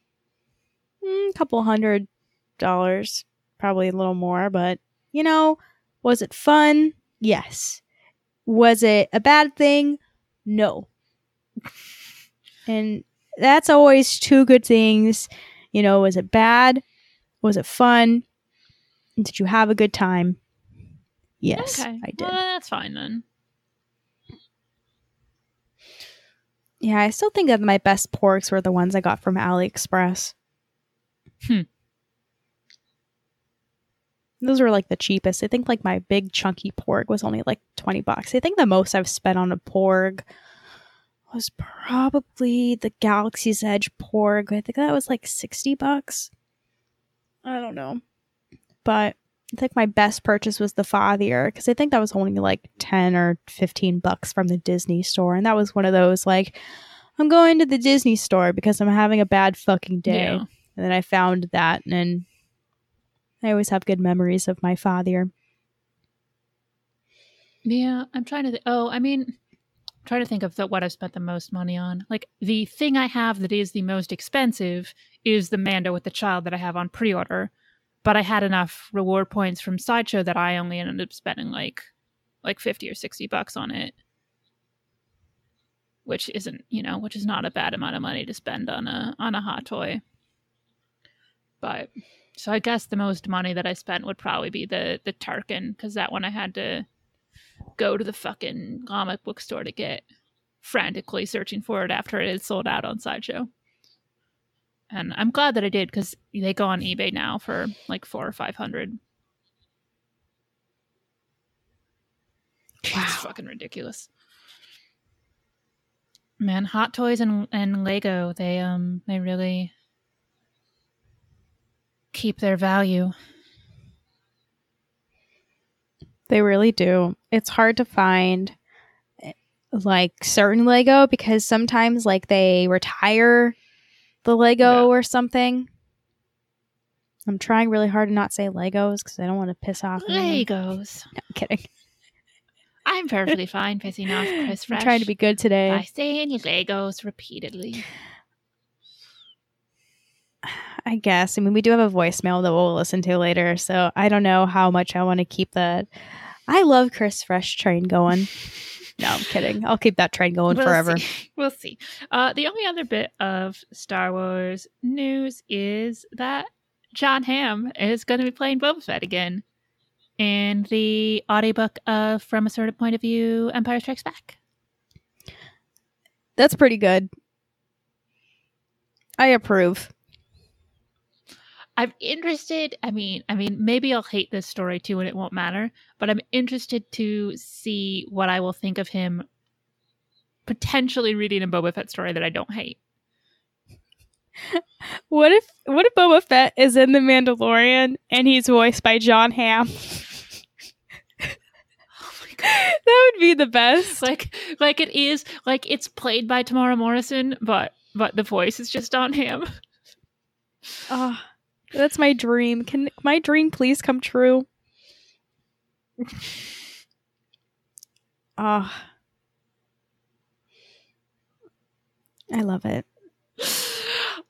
mm, a couple hundred dollars, probably a little more. But you know, was it fun? Yes. Was it a bad thing? No. and that's always two good things. You know, was it bad? Was it fun? Did you have a good time? Yes, okay. I did. Well, that's fine then. Yeah, I still think that my best porgs were the ones I got from AliExpress. Hmm. Those were like the cheapest. I think like my big chunky porg was only like 20 bucks. I think the most I've spent on a porg was probably the Galaxy's Edge porg. I think that was like 60 bucks. I don't know. But I think my best purchase was the Fathier because I think that was only like 10 or 15 bucks from the Disney store. And that was one of those like, I'm going to the Disney store because I'm having a bad fucking day. Yeah. And then I found that and I always have good memories of my father. Yeah, I'm trying to. Th- oh, I mean, I'm trying to think of the, what I've spent the most money on. Like the thing I have that is the most expensive is the Mando with the child that I have on pre-order, but I had enough reward points from Sideshow that I only ended up spending like like fifty or sixty bucks on it, which isn't you know which is not a bad amount of money to spend on a on a hot toy. But so I guess the most money that I spent would probably be the the Tarkin because that one I had to go to the fucking comic book store to get frantically searching for it after it had sold out on Sideshow. And I'm glad that I did because they go on eBay now for like four or five hundred. Wow. It's fucking ridiculous. Man, Hot Toys and and Lego, they um they really keep their value. They really do. It's hard to find like certain Lego because sometimes like they retire the Lego Yeah. or something. I'm trying really hard to not say Legos because I don't want to piss off. anyone. Legos. No, I'm kidding. I'm perfectly fine pissing off Chris Fresh I'm trying to be good today. by saying Legos repeatedly. I guess. I mean, we do have a voicemail that we'll listen to later, so I don't know how much I want to keep that. I love Chris Fresh train going. No, I'm kidding. I'll keep that train going We'll forever. see. We'll see. Uh, the only other bit of Star Wars news is that Jon Hamm is going to be playing Boba Fett again in the audiobook of From a Certain Point of View Empire Strikes Back. That's pretty good. I approve. I'm interested. I mean, I mean, maybe I'll hate this story too, and it won't matter. But I'm interested to see what I will think of him potentially reading a Boba Fett story that I don't hate. What if what if Boba Fett is in The Mandalorian and he's voiced by Jon Hamm? Oh my god! that would be the best. like, like it is, like it's played by Temuera Morrison, but but the voice is just on him. Oh, that's my dream. Can my dream please come true? Oh. I love it.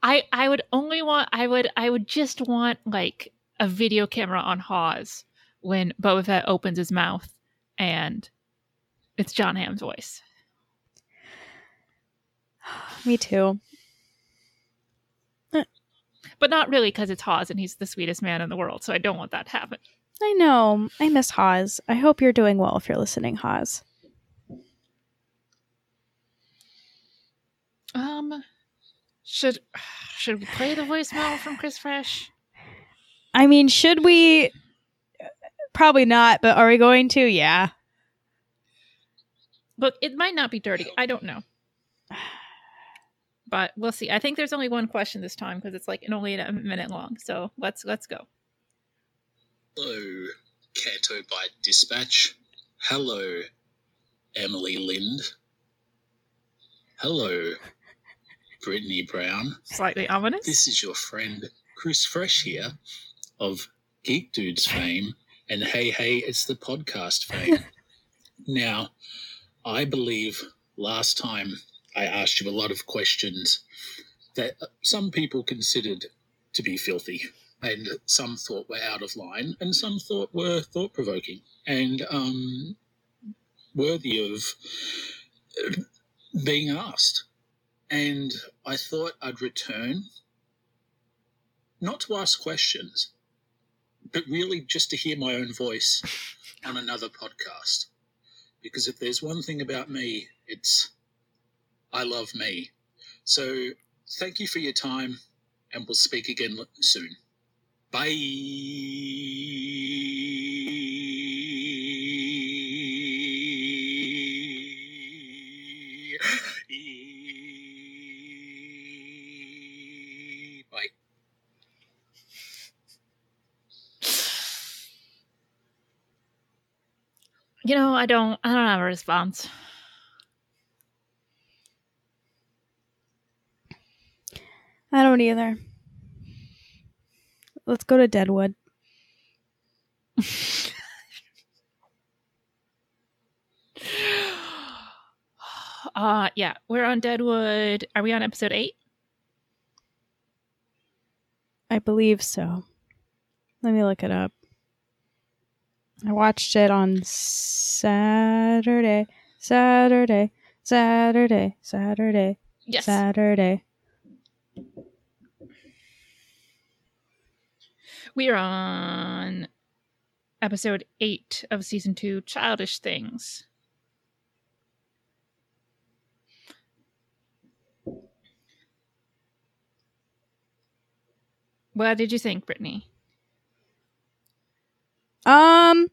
I I would only want I would I would just want like a video camera on Hawes when Boba Fett opens his mouth and it's Jon Hamm's voice. Me too. But not really because it's Hawes and he's the sweetest man in the world. So I don't want that to happen. I know. I miss Hawes. I hope you're doing well if you're listening, Hawes. Um, should should we play the voicemail from Chris Fresh? I mean, should we? Probably not, but are we going to? Yeah. Look, it might not be dirty. I don't know. But we'll see. I think there's only one question this time because it's like only a minute long. So let's let's go. Hello, Canto Bight Dispatch. Hello, Emily Lind. Hello, Brittany Brown. Slightly ominous. This is your friend Chris Fresh here of Geek Dudes fame and Hey Hey It's the Podcast fame. now, I believe last time I asked you a lot of questions that some people considered to be filthy and some thought were out of line and some thought were thought provoking and um, worthy of being asked. And I thought I'd return, not to ask questions, but really just to hear my own voice on another podcast. Because if there's one thing about me, it's I love me. So thank you for your time, and we'll speak again soon. Bye. You know, I don't I don't have a response. I don't either. Let's go to Deadwood. Uh yeah, we're on Deadwood. Are we on episode 8? I believe so. Let me look it up. I watched it on Saturday, Saturday, Saturday, Saturday, Yes. Saturday. We are on episode 8 of season 2, Childish Things. What did you think, Brittany? Um,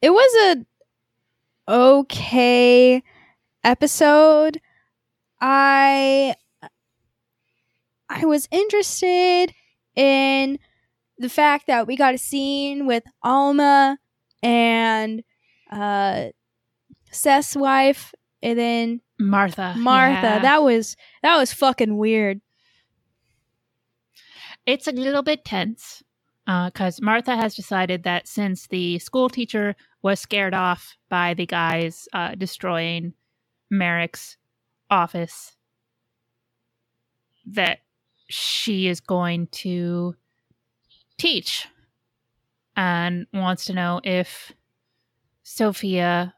it was a okay episode. I I was interested in the fact that we got a scene with Alma and uh Seth's wife and then Martha. Martha. yeah. That was that was fucking weird. it's a little bit tense because Martha has decided that since the school teacher was scared off by the guys uh, destroying Merrick's office, that she is going to teach and wants to know if Sophia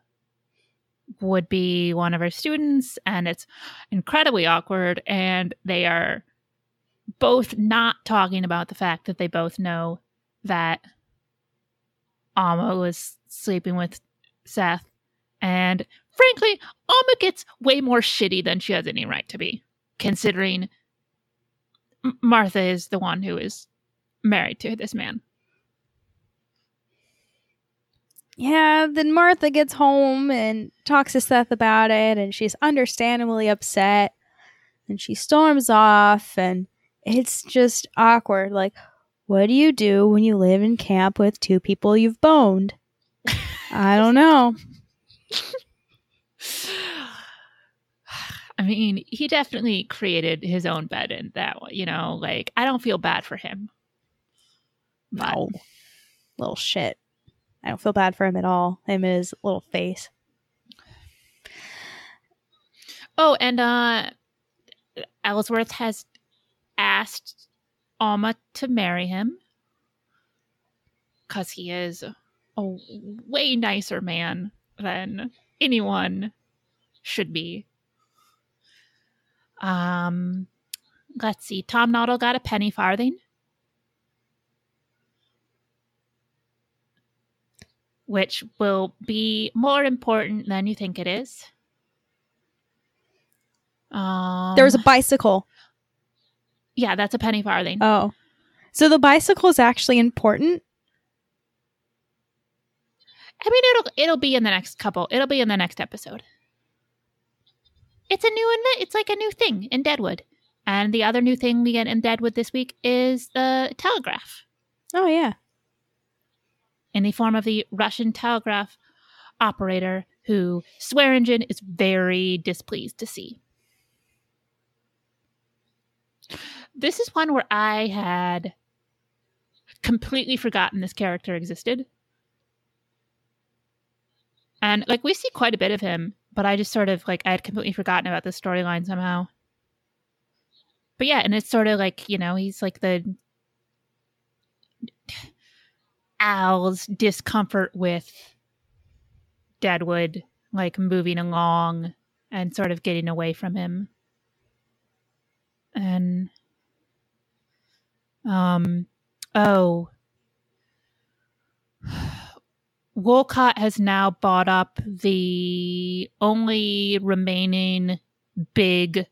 would be one of her students. And it's incredibly awkward. And they are both not talking about the fact that they both know that Alma was sleeping with Seth. And frankly, Alma gets way more shitty than she has any right to be, considering Martha is the one who is married to this man. Yeah, then Martha gets home and talks to Seth about it, and she's understandably upset. And she storms off, and it's just awkward. Like, what do you do when you live in camp with two people you've boned? I don't know. I mean, he definitely created his own bed in that one, you know, like I don't feel bad for him. But- No. Little shit. I don't feel bad for him at all. Him and his little face. Oh, and uh Ellsworth has asked Alma to marry him because he is a way nicer man than anyone should be. Um, let's see. Tom Nuttall got a penny farthing. Which will be more important than you think it is. Um, There was a bicycle. yeah, that's a penny farthing. Oh. So the bicycle is actually important. I mean, it'll it'll be in the next couple. It'll be in the next episode. It's a new inve- It's like a new thing in Deadwood, and the other new thing we get in Deadwood this week is the telegraph Oh yeah. in the form of the Russian telegraph operator who Swearengen is very displeased to see. This is one where I had completely forgotten this character existed. And like we see quite a bit of him, but I just sort of like I had completely forgotten about the storyline somehow. But yeah, and it's sort of like, you know, he's like the Al's discomfort with Deadwood, like moving along and sort of getting away from him. And um oh Wolcott has now bought up the only remaining big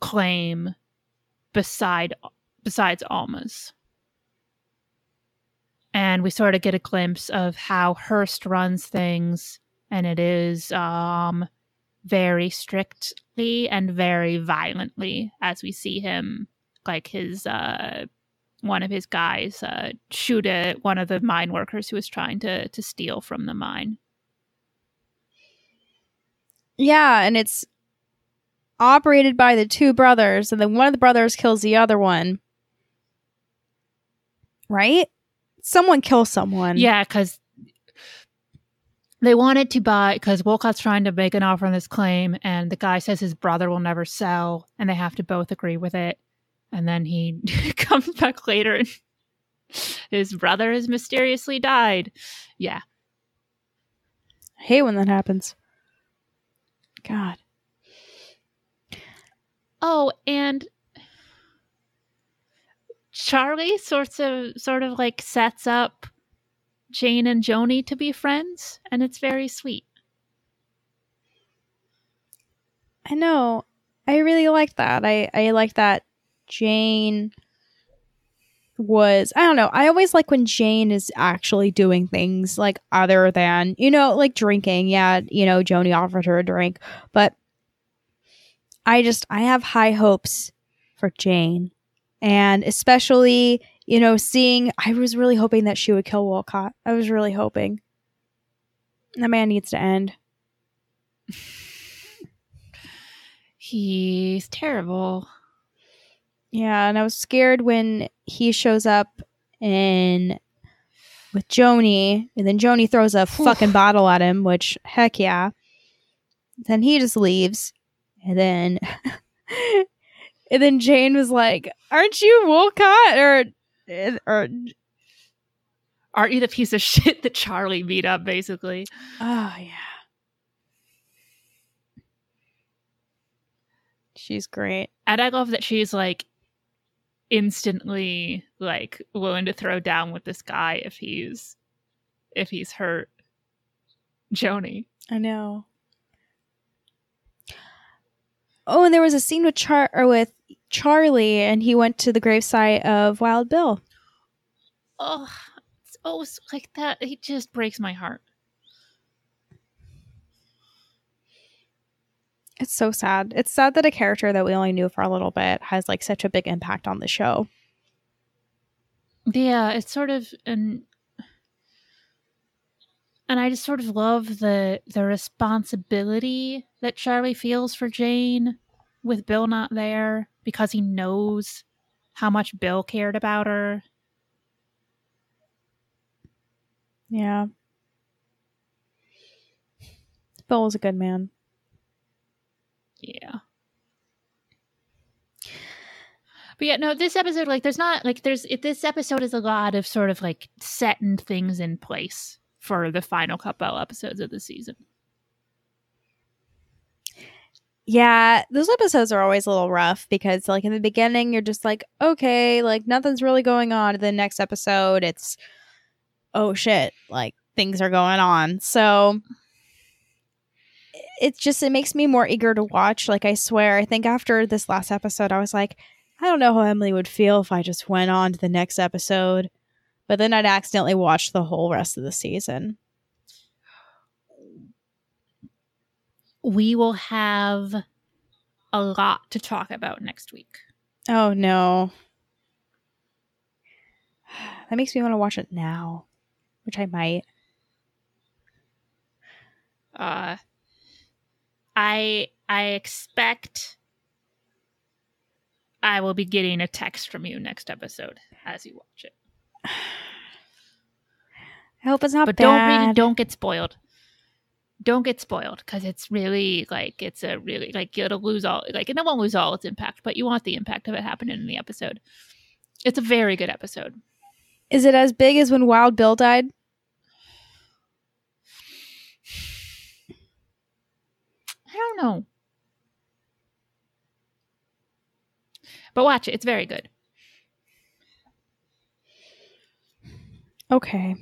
claim beside besides Alma's. And we sort of get a glimpse of how Hearst runs things, and it is um very strictly and very violently as we see him like his uh one of his guys uh, shoot at one of the mine workers who was trying to to steal from the mine. Yeah, and it's operated by the two brothers, and then one of the brothers kills the other one. Right? Someone kills someone. Yeah, because they wanted to buy because Wolcott's trying to make an offer on this claim, and the guy says his brother will never sell, and they have to both agree with it. And then he comes back later, and his brother has mysteriously died. Yeah, I hate when that happens. God. Oh, and Charlie sorts of sort of like sets up Jane and Joanie to be friends, and it's very sweet. I know. I really like that. I I like that Jane was I don't know. I always like when Jane is actually doing things like other than, you know, like drinking. Yeah, you know, Joanie offered her a drink, but I just I have high hopes for Jane. And especially, you know, seeing I was really hoping that she would kill Wolcott. I was really hoping. That man needs to end. He's terrible. Yeah, and I was scared when he shows up in with Joanie, and then Joanie throws a fucking bottle at him, which heck yeah. Then he just leaves, and then and then Jane was like, "Aren't you Wolcott?" Or or Aren't you the piece of shit that Charlie beat up, basically? oh yeah, she's great. And I love that she's like instantly like willing to throw down with this guy if he's if he's hurt. Joanie. I know. Oh, and there was a scene with Char or with Charlie, and he went to the gravesite of Wild Bill. Oh, it's always like that. It just breaks my heart. It's so sad. It's sad that a character that we only knew for a little bit has like such a big impact on the show. Yeah, it's sort of an and I just sort of love the the responsibility that Charlie feels for Jane with Bill not there because he knows how much Bill cared about her. Yeah. Bill was a good man. Yeah. But yeah, no, this episode, like, there's not, like, there's, it, this episode is a lot of sort of like setting things in place for the final couple episodes of the season. Yeah, those episodes are always a little rough because, like, in the beginning, you're just like, okay, like, nothing's really going on. The next episode, it's, oh shit, like, things are going on. So, it's just, it makes me more eager to watch. Like, I swear, I think after this last episode, I was like, I don't know how Emily would feel if I just went on to the next episode. But then I'd accidentally watch the whole rest of the season. We will have a lot to talk about next week. Oh no. That makes me want to watch it now, which I might. Uh I I expect I will be getting a text from you next episode as you watch it. I hope it's not but bad. don't read it, don't get spoiled. Don't get spoiled because it's really like it's a really like it'll lose all like and it won't lose all its impact, but you want the impact of it happening in the episode. It's a very good episode. Is it as big as when Wild Bill died? I don't know. But watch it, it's very good. Okay.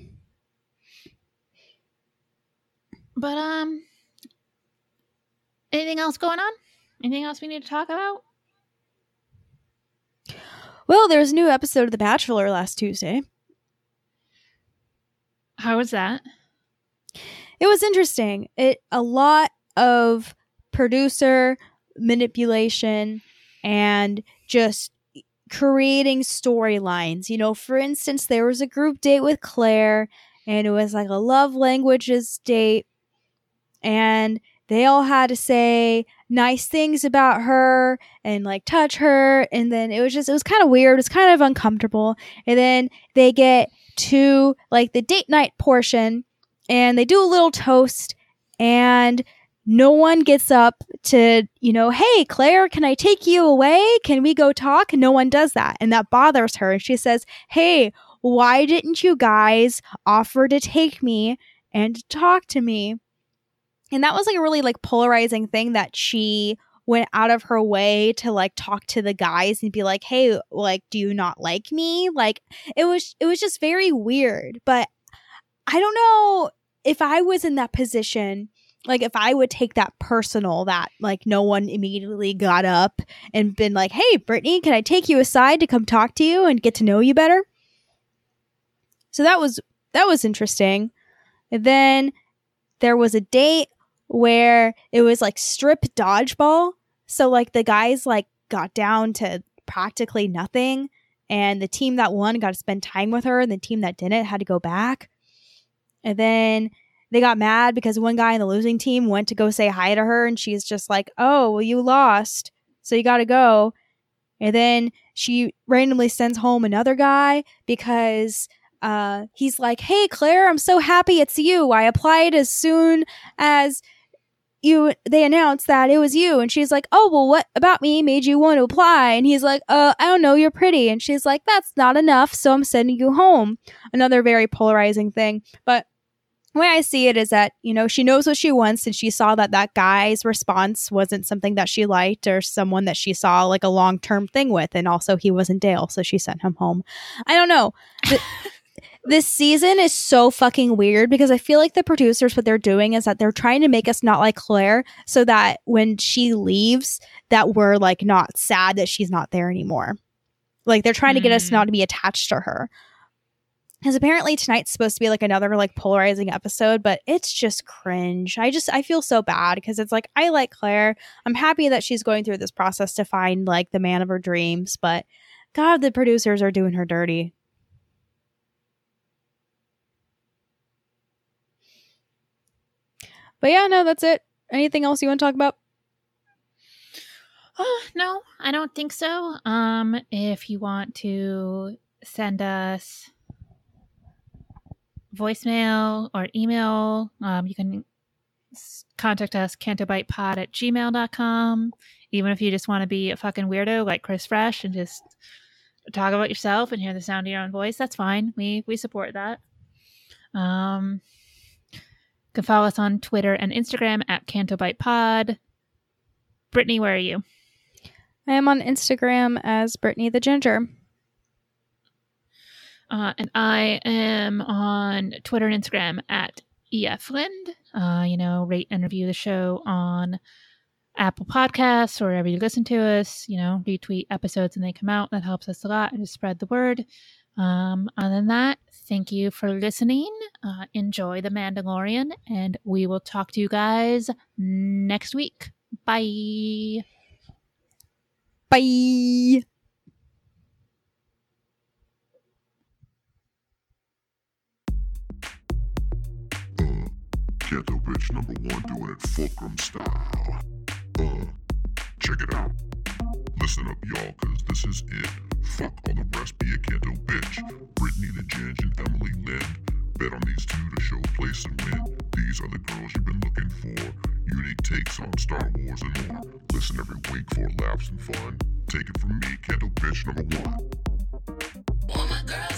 But um anything else going on? Anything else we need to talk about? Well, there was a new episode of The Bachelor last Tuesday. How was that? It was interesting. It a lot of producer manipulation and just creating storylines. You know, for instance, there was a group date with Claire and it was like a love languages date and they all had to say nice things about her and like touch her and then it was just it was kind of weird it was kind of uncomfortable and then they get to like the date night portion and they do a little toast and no one gets up to you know hey claire can i take you away? Can we go talk? No one does that and that bothers her and she says hey why didn't you guys offer to take me and talk to me? And that was like a really like polarizing thing that she went out of her way to like talk to the guys and be like hey like do you not like me? Like it was it was just very weird but i don't know if i was in that position like if i would take that personal that like no one immediately got up and been like hey brittany can i take you aside to come talk to you and get to know you better so that was that was interesting and then there was a date where it was like strip dodgeball. So like the guys like got down to practically nothing and the team that won got to spend time with her and the team that didn't had to go back. And then they got mad because one guy in the losing team went to go say hi to her and she's just like, "Oh, well you lost. So you got to go." And then she randomly sends home another guy because uh, he's like, "Hey Claire, I'm so happy it's you. I applied as soon as you they announced that it was you and she's like oh well what about me made you want to apply and he's like uh i don't know you're pretty and she's like that's not enough so i'm sending you home another very polarizing thing but the way i see it is that you know she knows what she wants and she saw that that guy's response wasn't something that she liked or someone that she saw like a long-term thing with and also he wasn't dale so she sent him home i don't know the, this season is so fucking weird because I feel like the producers, what they're doing is that they're trying to make us not like Claire so that when she leaves, that we're like not sad that she's not there anymore. Like they're trying to get us Mm. not to be attached to her. Because apparently tonight's supposed to be like another like polarizing episode, but it's just cringe. I just I feel so bad because it's like I like Claire. I'm happy that she's going through this process to find like the man of her dreams, but God, the producers are doing her dirty. But yeah, no, that's it. Anything else you want to talk about? Oh, no, I don't think so. Um, if you want to send us voicemail or email, um, you can contact us cantobightpod at gmail.com. Even if you just want to be a fucking weirdo like Chris Fresh and just talk about yourself and hear the sound of your own voice, that's fine. We we support that. Um, you can follow us on Twitter and Instagram at cantobightpod. Brittany, where are you? I am on Instagram as Brittany the Ginger. Uh, and I am on Twitter and Instagram at EFLind. Uh, you know, rate and review the show on Apple Podcasts or wherever you listen to us. You know, retweet episodes and they come out. That helps us a lot and to spread the word. Um, other than that, thank you for listening. Uh, enjoy The Mandalorian, and we will talk to you guys next week. Bye. Bye. Ghetto bitch number one doing it fulcrum style. Uh, check it out. Listen up, y'all, cause this is it. Fuck all the rest, be a Canto bitch. Brittany the Ginge and Emily Lynn. Bet on these two to show place and win. These are the girls you've been looking for. Unique takes on Star Wars and more. Listen every week for laughs and fun. Take it from me, Canto bitch number one. All my girls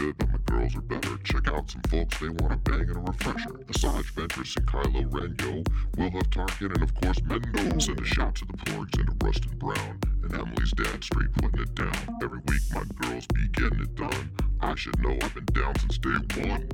Good, but my girls are better. Check out some folks, they want a bang and a refresher. Asajj Ventress and Kylo Ren, yo. Will have Tarkin and of course Mando. Send a shout to the Porgs and to Rustin Brown. And Emily's dad straight putting it down. Every week my girls be getting it done. I should know I've been down since day one.